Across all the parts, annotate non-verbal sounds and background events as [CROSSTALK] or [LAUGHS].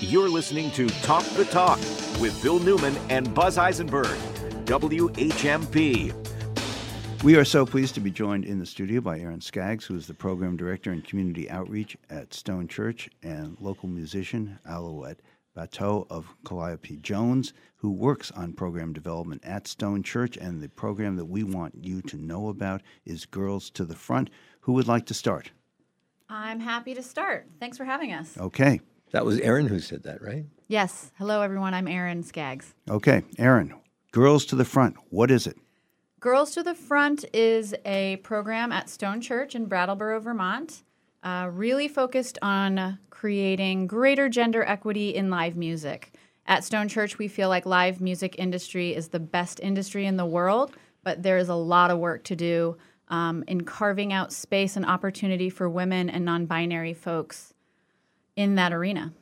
You're listening to Talk the Talk with Bill Newman and Buzz Eisenberg, WHMP. We are so pleased to be joined in the studio by Erin Scaggs, who is the program director and community outreach at Stone Church, and local musician Alouette Batteau of Kalliope Jones, who works on program development at Stone Church. And the program that we want you to know about is Girls to the Front. Who would like to start? I'm happy to start. Thanks for having us. Okay. That was Erin who said that, right? Yes. Hello, everyone. I'm Erin Scaggs. Okay. Erin, Girls to the Front, what is it? Girls to the Front is a program at Stone Church in Brattleboro, Vermont, uh, really focused on creating greater gender equity in live music. At Stone Church, we feel like live music industry is the best industry in the world, but there is a lot of work to do um, in carving out space and opportunity for women and non-binary folks in that arena.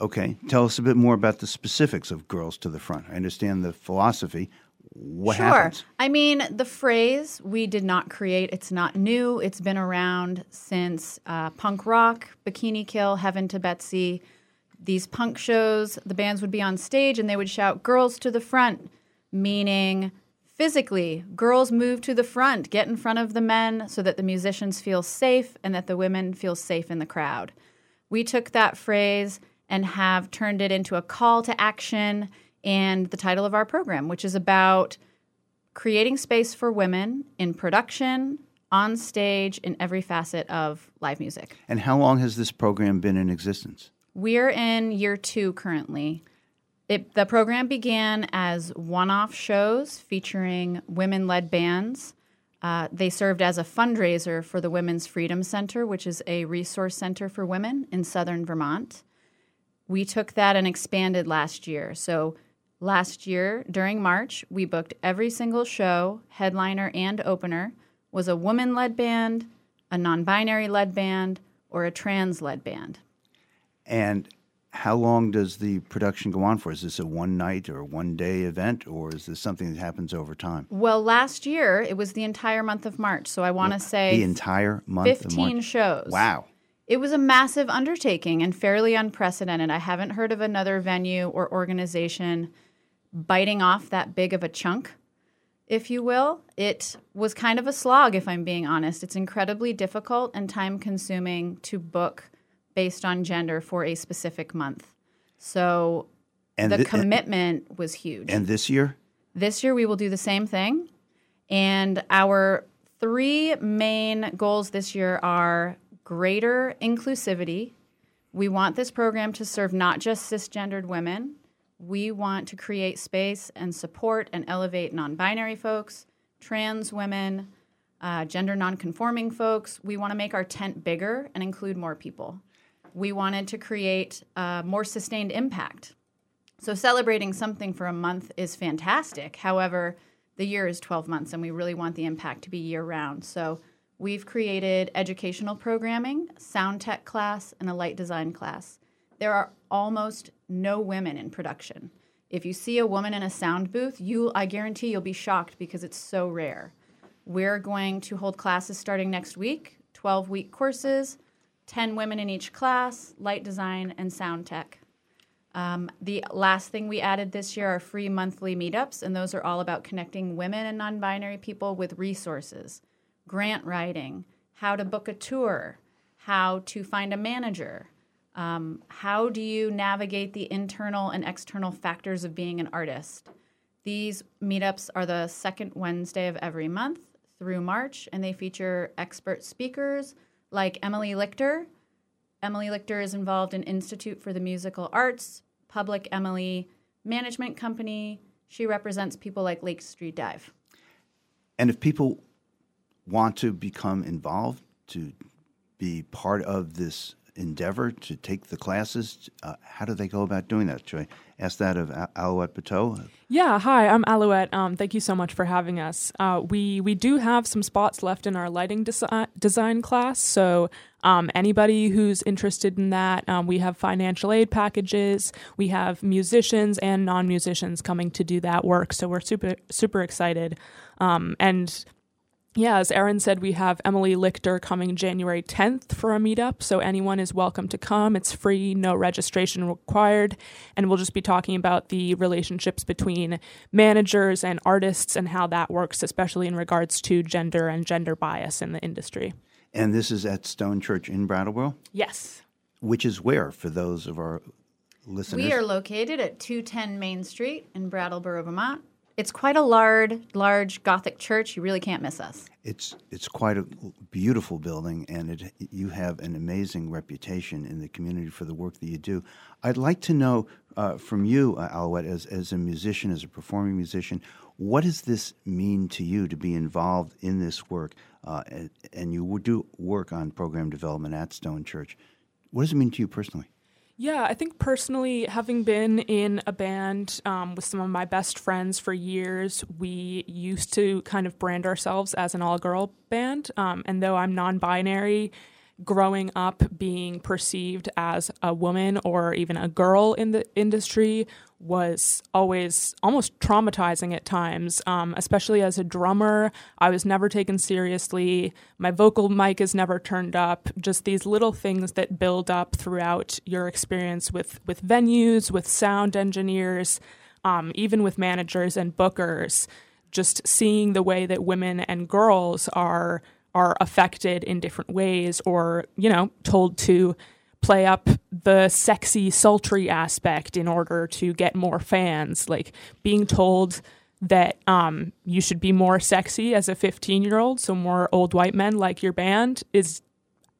Okay. Tell us a bit more about the specifics of Girls to the Front. I understand the philosophy what sure. happens? I mean, the phrase we did not create. It's not new. It's been around since uh, punk rock, Bikini Kill, Heaven to Betsy. These punk shows, the bands would be on stage and they would shout, Girls to the front, meaning physically, girls move to the front, get in front of the men so that the musicians feel safe and that the women feel safe in the crowd. We took that phrase and have turned it into a call to action and the title of our program, which is about creating space for women in production, on stage, in every facet of live music. And how long has this program been in existence? We're in year two currently. It, the program began as one off shows featuring women led bands. Uh, they served as a fundraiser for the Women's Freedom Center, which is a resource center for women in southern Vermont. We took that and expanded last year. So Last year, during March, we booked every single show, headliner and opener, was a woman led band, a non binary led band, or a trans led band. And how long does the production go on for? Is this a one night or one day event, or is this something that happens over time? Well, last year it was the entire month of March. So I want to say the entire month 15 shows. Wow. It was a massive undertaking and fairly unprecedented. I haven't heard of another venue or organization biting off that big of a chunk, if you will. It was kind of a slog, if I'm being honest. It's incredibly difficult and time consuming to book based on gender for a specific month. So and the th- commitment and, was huge. And this year? This year we will do the same thing. And our three main goals this year are greater inclusivity. We want this program to serve not just cisgendered women, we want to create space and support and elevate non binary folks, trans women, uh, gender non-conforming folks. We want to make our tent bigger and include more people. We wanted to create a more sustained impact. So, celebrating something for a month is fantastic. However, the year is 12 months, and we really want the impact to be year round. So, we've created educational programming, sound tech class, and a light design class. There are almost no women in production. If you see a woman in a sound booth, you I guarantee you'll be shocked because it's so rare. We're going to hold classes starting next week, 12 week courses, 10 women in each class, light design and sound tech. Um, the last thing we added this year are free monthly meetups, and those are all about connecting women and non binary people with resources, grant writing, how to book a tour, how to find a manager, um, how do you navigate the internal and external factors of being an artist? These meetups are the second Wednesday of every month through March, and they feature expert speakers like Emily Lichter. Emily Lichter is involved in Institute for the Musical Arts, Public Emily Management Company. She represents people like Lake Street Dive. And if people want to become involved, to be part of this endeavor to take the classes? Uh, how do they go about doing that? Should I ask that of Alouette Batteau? Yeah, hi, I'm Alouette. Um, thank you so much for having us. Uh, we we do have some spots left in our lighting desi- design class, so um, anybody who's interested in that, um, we have financial aid packages. We have musicians and non musicians coming to do that work, so we're super super excited. Um, and yeah, as Erin said, we have Emily Lichter coming January 10th for a meetup. So anyone is welcome to come. It's free, no registration required. And we'll just be talking about the relationships between managers and artists and how that works, especially in regards to gender and gender bias in the industry. And this is at Stone Church in Brattleboro, Yes. which is where for those of our listeners. We are located at 210 Main Street in Brattleboro, Vermont. It's quite a large, large Gothic church. You really can't miss us. It's it's quite a beautiful building, and it you have an amazing reputation in the community for the work that you do. I'd like to know uh, from you, uh, Alouette, as as a musician, as a performing musician, what does this mean to you to be involved in this work? Uh, and, and you do work on program development at Stone Church. What does it mean to you personally? Yeah, I think personally, having been in a band um, with some of my best friends for years, we used to kind of brand ourselves as an all girl band. Um, and though I'm non binary, growing up being perceived as a woman or even a girl in the industry was always almost traumatizing at times, um, especially as a drummer. I was never taken seriously. My vocal mic is never turned up. Just these little things that build up throughout your experience with, with venues, with sound engineers, um, even with managers and bookers. Just seeing the way that women and girls are are affected in different ways or, you know, told to play up the sexy, sultry aspect in order to get more fans. Like being told that um, you should be more sexy as a 15 year old, so more old white men like your band, is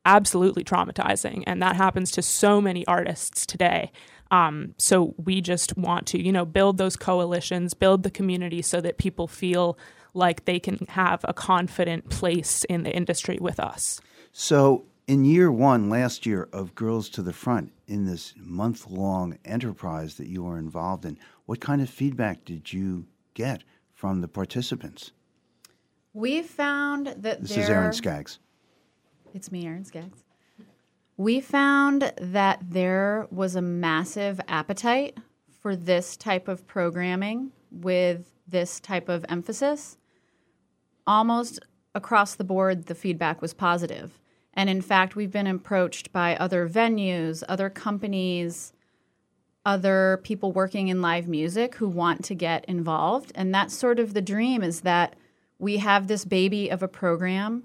absolutely traumatizing. And that happens to so many artists today. Um, so we just want to, you know, build those coalitions, build the community so that people feel like they can have a confident place in the industry with us. So, in year one last year of Girls to the Front, in this month long enterprise that you were involved in, what kind of feedback did you get from the participants? We found that This is Erin Scaggs. It's me, Erin Scaggs. We found that there was a massive appetite for this type of programming with this type of emphasis. Almost across the board, the feedback was positive. And in fact, we've been approached by other venues, other companies, other people working in live music who want to get involved. And that's sort of the dream is that we have this baby of a program.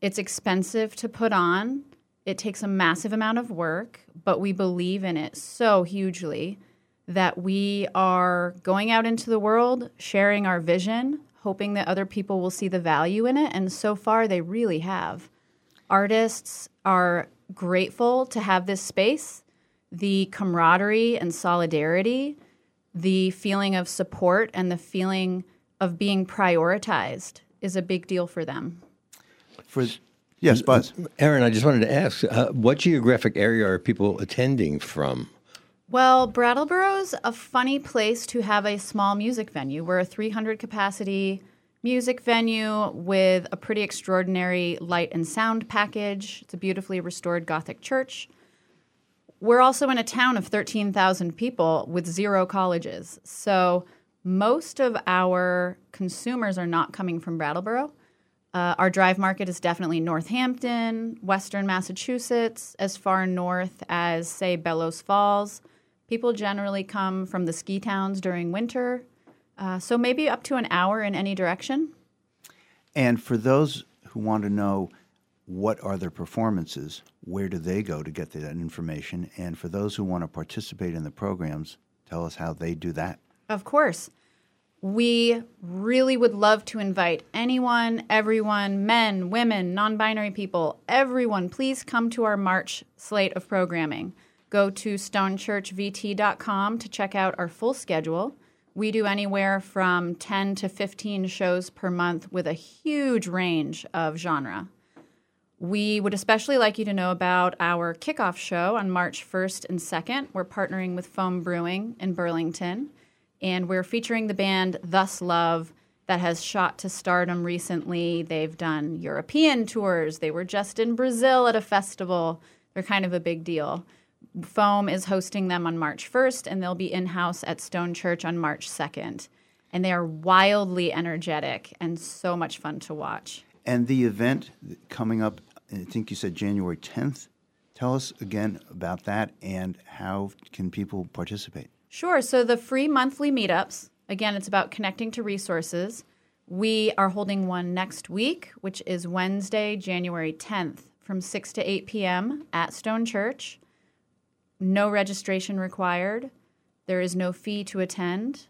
It's expensive to put on. It takes a massive amount of work, but we believe in it so hugely that we are going out into the world, sharing our vision, hoping that other people will see the value in it. And so far, they really have. Artists are grateful to have this space, the camaraderie and solidarity, the feeling of support, and the feeling of being prioritized is a big deal for them. For yes, Buzz. Erin, I just wanted to ask, uh, what geographic area are people attending from? Well, Brattleboro's a funny place to have a small music venue. We're a 300 capacity music venue with a pretty extraordinary light and sound package. It's a beautifully restored Gothic church. We're also in a town of 13,000 people with zero colleges. So most of our consumers are not coming from Brattleboro. Uh, our drive market is definitely Northampton, Western Massachusetts, as far north as, say, Bellows Falls. People generally come from the ski towns during winter, uh, so maybe up to an hour in any direction. And for those who want to know what are their performances, where do they go to get that information? And for those who want to participate in the programs, tell us how they do that. Of course. We really would love to invite anyone, everyone, men, women, non binary people, everyone, please come to our March slate of programming. Go to stonechurchvt.com to check out our full schedule. We do anywhere from 10 to 15 shows per month with a huge range of genre. We would especially like you to know about our kickoff show on March 1st and 2nd. We're partnering with Foam Brewing in Burlington, and we're featuring the band Thus Love that has shot to stardom recently. They've done European tours, they were just in Brazil at a festival. They're kind of a big deal. Foam is hosting them on March 1st, and they'll be in house at Stone Church on March 2nd. and they are wildly energetic and so much fun to watch. And the event coming up, I think you said January 10th. Tell us again about that and how can people participate? Sure. So the free monthly meetups, again, it's about connecting to resources. We are holding one next week, which is Wednesday, January 10th from 6 to 8 p.m. at Stone Church. No registration required. There is no fee to attend.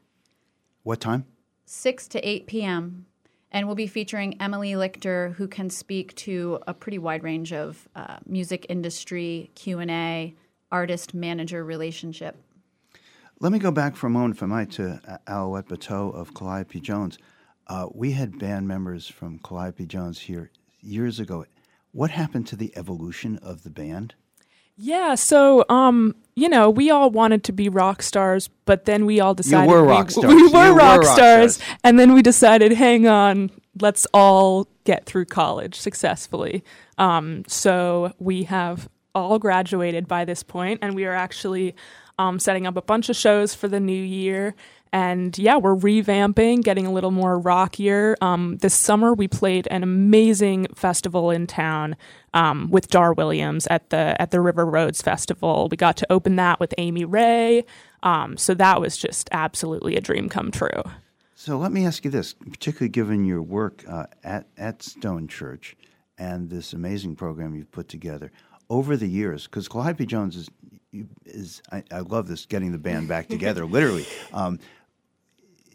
What time? 6 to 8 p.m. And we'll be featuring Emily Lichter, who can speak to a pretty wide range of uh, music industry, Q&A, artist-manager relationship. Let me go back for a moment, if I might, to Alouette Batteau of Kalliope Jones. Uh, we had band members from Kalliope Jones here years ago. What happened to the evolution of the band? Yeah, so um, you know, we all wanted to be rock stars, but then we all decided were rock we, [LAUGHS] stars. we You were were rock rock stars, stars. and then we decided, hang on, let's all get through college successfully. Um, so we have all graduated by this point, and we are actually um, setting up a bunch of shows for the new year. And yeah, we're revamping, getting a little more rockier. Um, this summer, we played an amazing festival in town um, with Dar Williams at the at the River Roads Festival. We got to open that with Amy Ray, um, so that was just absolutely a dream come true. So let me ask you this, particularly given your work uh, at, at Stone Church and this amazing program you've put together over the years, because Kalliope Jones is, is I, I love this, getting the band back together, literally, [LAUGHS] um,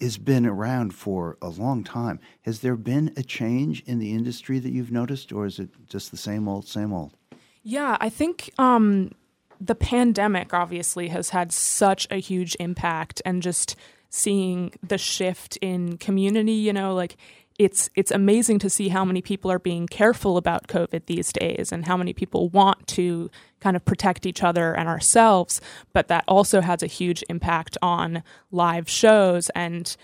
has been around for a long time. Has there been a change in the industry that you've noticed, or is it just the same old, same old? Yeah, I think um, the pandemic obviously has had such a huge impact, and just seeing the shift in community, you know, like it's it's amazing to see how many people are being careful about COVID these days, and how many people want to kind of protect each other and ourselves. But that also has a huge impact on live shows and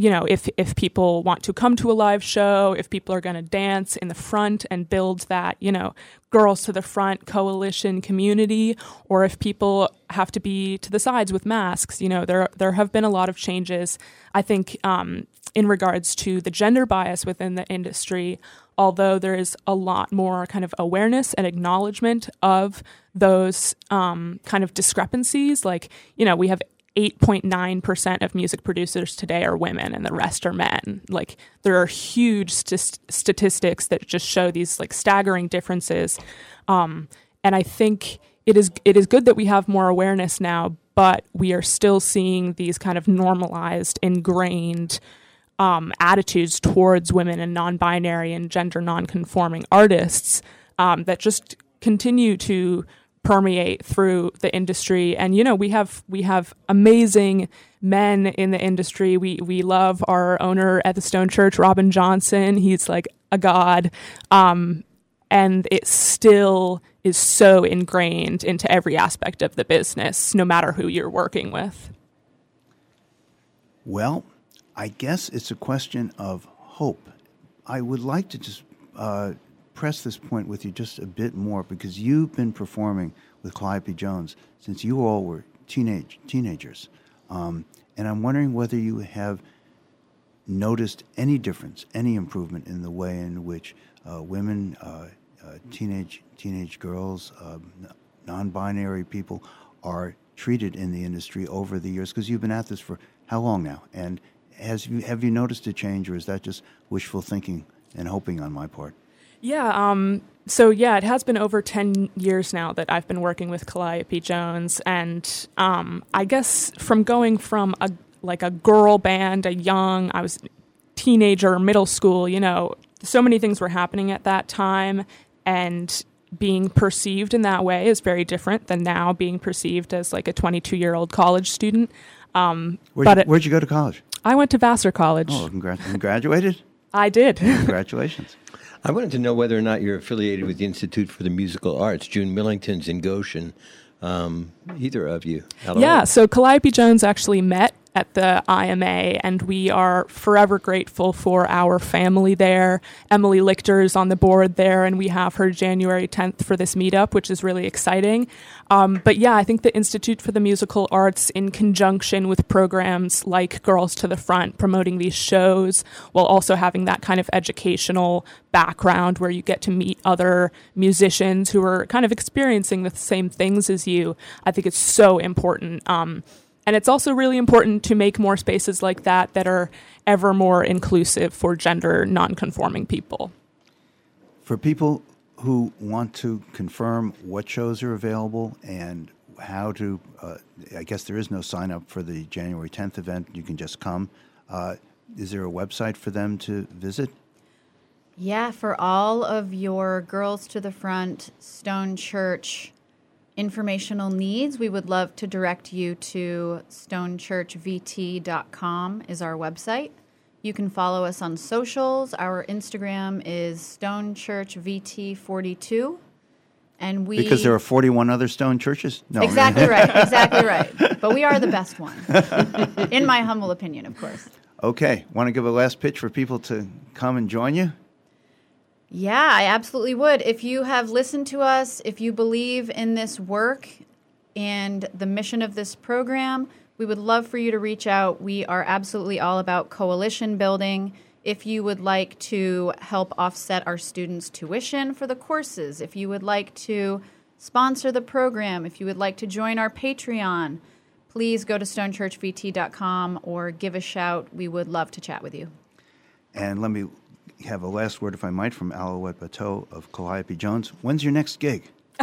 you know, if if people want to come to a live show, if people are going to dance in the front and build that, you know, girls to the front coalition community, or if people have to be to the sides with masks, you know, there there have been a lot of changes. I think um, in regards to the gender bias within the industry, although there is a lot more kind of awareness and acknowledgement of those um, kind of discrepancies, like you know, we have 8.9% of music producers today are women and the rest are men. Like there are huge st- statistics that just show these like staggering differences. Um, and I think it is it is good that we have more awareness now, but we are still seeing these kind of normalized, ingrained um, attitudes towards women and non-binary and gender non-conforming artists um, that just continue to permeate through the industry. And you know we have we have amazing men in the industry. We we love our owner at the stone church robin johnson. He's like a god. Um and it still is so ingrained into every aspect of the business no matter who you're working with. Well, I guess it's a question of hope. I would like to just uh, press this point with you just a bit more because you've been performing with Kalliope Jones since you all were teenage teenagers, um, and I'm wondering whether you have noticed any difference, any improvement in the way in which uh, women, uh, uh, teenage teenage girls, um, non-binary people are treated in the industry over the years? Because you've been at this for how long now? And has you have you noticed a change, or is that just wishful thinking and hoping on my part? Yeah. Um, so yeah, it has been over ten years now that I've been working with Kalliope Jones, and um, I guess from going from a like a girl band, a young, I was teenager, middle school. You know, so many things were happening at that time, and being perceived in that way is very different than now being perceived as like a 22 year old college student. Um, Where'd, but you, it- where'd you go to college? I went to Vassar College. Oh, congrat- you graduated. I did. Congratulations. [LAUGHS] I wanted to know whether or not you're affiliated with the Institute for the Musical Arts. June Millington's in Goshen. Um, either of you. Hello. Yeah, so Kalliope Jones actually met at the IMA, and we are forever grateful for our family there. Emily Lichter is on the board there, and we have her January 10th for this meetup, which is really exciting. Um, but yeah, I think the Institute for the Musical Arts, in conjunction with programs like Girls to the Front, promoting these shows while also having that kind of educational background where you get to meet other musicians who are kind of experiencing the same things as you, I think it's so important. Um, and it's also really important to make more spaces like that that are ever more inclusive for gender nonconforming people. For people who want to confirm what shows are available and how to, uh, I guess there is no sign up for the January 10th event. You can just come. Uh, is there a website for them to visit? Yeah, for all of your Girls to the Front Stone Church informational needs, we would love to direct you to stonechurchvt.com is our website. You can follow us on socials. Our Instagram is stonechurchvt42. And we Because there are 41 other stone churches? No. Exactly [LAUGHS] right. Exactly right. But we are the best one. In my humble opinion, of course. Okay. Want to give a last pitch for people to come and join you? Yeah, I absolutely would. If you have listened to us, if you believe in this work and the mission of this program, we would love for you to reach out. We are absolutely all about coalition building. If you would like to help offset our students' tuition for the courses, if you would like to sponsor the program, if you would like to join our Patreon, please go to stonechurchvt.com or give a shout. We would love to chat with you. And let me have a last word, if I might, from Alouette Batteau of Kalliope Jones. When's your next gig? [LAUGHS]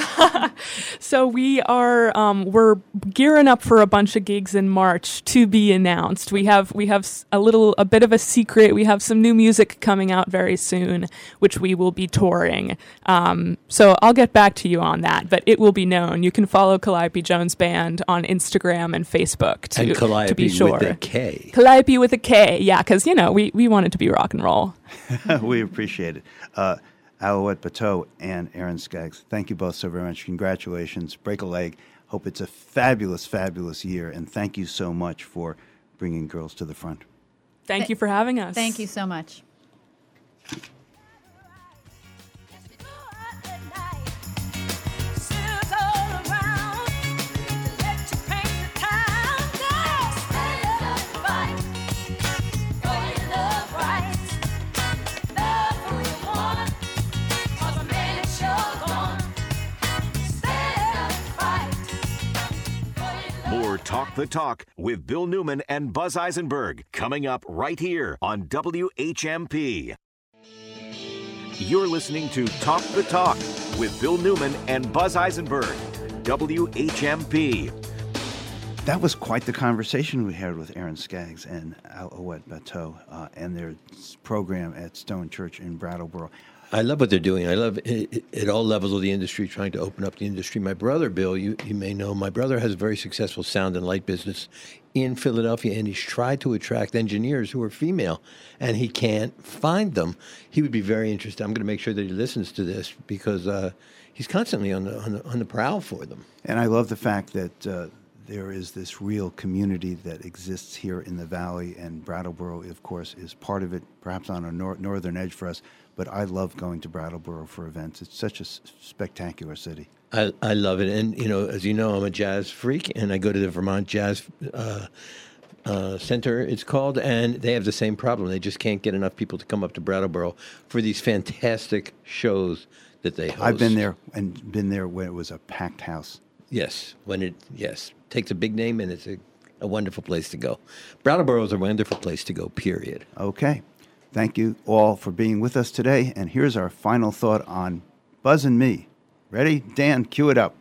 so we are um, we're gearing up for a bunch of gigs in March to be announced. We have we have a little a bit of a secret. We have some new music coming out very soon, which we will be touring. Um, so I'll get back to you on that, but it will be known. You can follow Kalliope Jones Band on Instagram and Facebook to, and Kalliope to be sure. with a K. Kalliope with a K, yeah, because you know we we want it to be rock and roll. [LAUGHS] we appreciate it. Uh, Alouette Batteau and Erin Scaggs. Thank you both so very much. Congratulations. Break a leg. Hope it's a fabulous, fabulous year. And thank you so much for bringing girls to the front. Thank Th- you for having us. Thank you so much. Talk the Talk with Bill Newman and Buzz Eisenberg coming up right here on WHMP. You're listening to Talk the Talk with Bill Newman and Buzz Eisenberg, WHMP. That was quite the conversation we had with Erin Scaggs and Alouette Batteau uh, and their program at Stone Church in Brattleboro. I love what they're doing. I love it, at all levels of the industry, trying to open up the industry. My brother, Bill, you, you may know, my brother has a very successful sound and light business in Philadelphia, and he's tried to attract engineers who are female, and he can't find them. He would be very interested. I'm going to make sure that he listens to this because uh, he's constantly on the, on the, on the prowl for them. And I love the fact that. Uh, there is this real community that exists here in the valley, and Brattleboro, of course, is part of it, perhaps on a nor- northern edge for us but I love going to Brattleboro for events. It's such a s- spectacular city. I, I love it. And, you know, as you know, I'm a jazz freak, and I go to the Vermont Jazz uh, uh, Center, it's called, and they have the same problem. They just can't get enough people to come up to Brattleboro for these fantastic shows that they host. I've been there and been there when it was a packed house. Yes, when it, yes, takes a big name and it's a, a wonderful place to go. Brattleboro is a wonderful place to go, period. Okay. Thank you all for being with us today. And here's our final thought on Buzz and me. Ready? Dan, cue it up.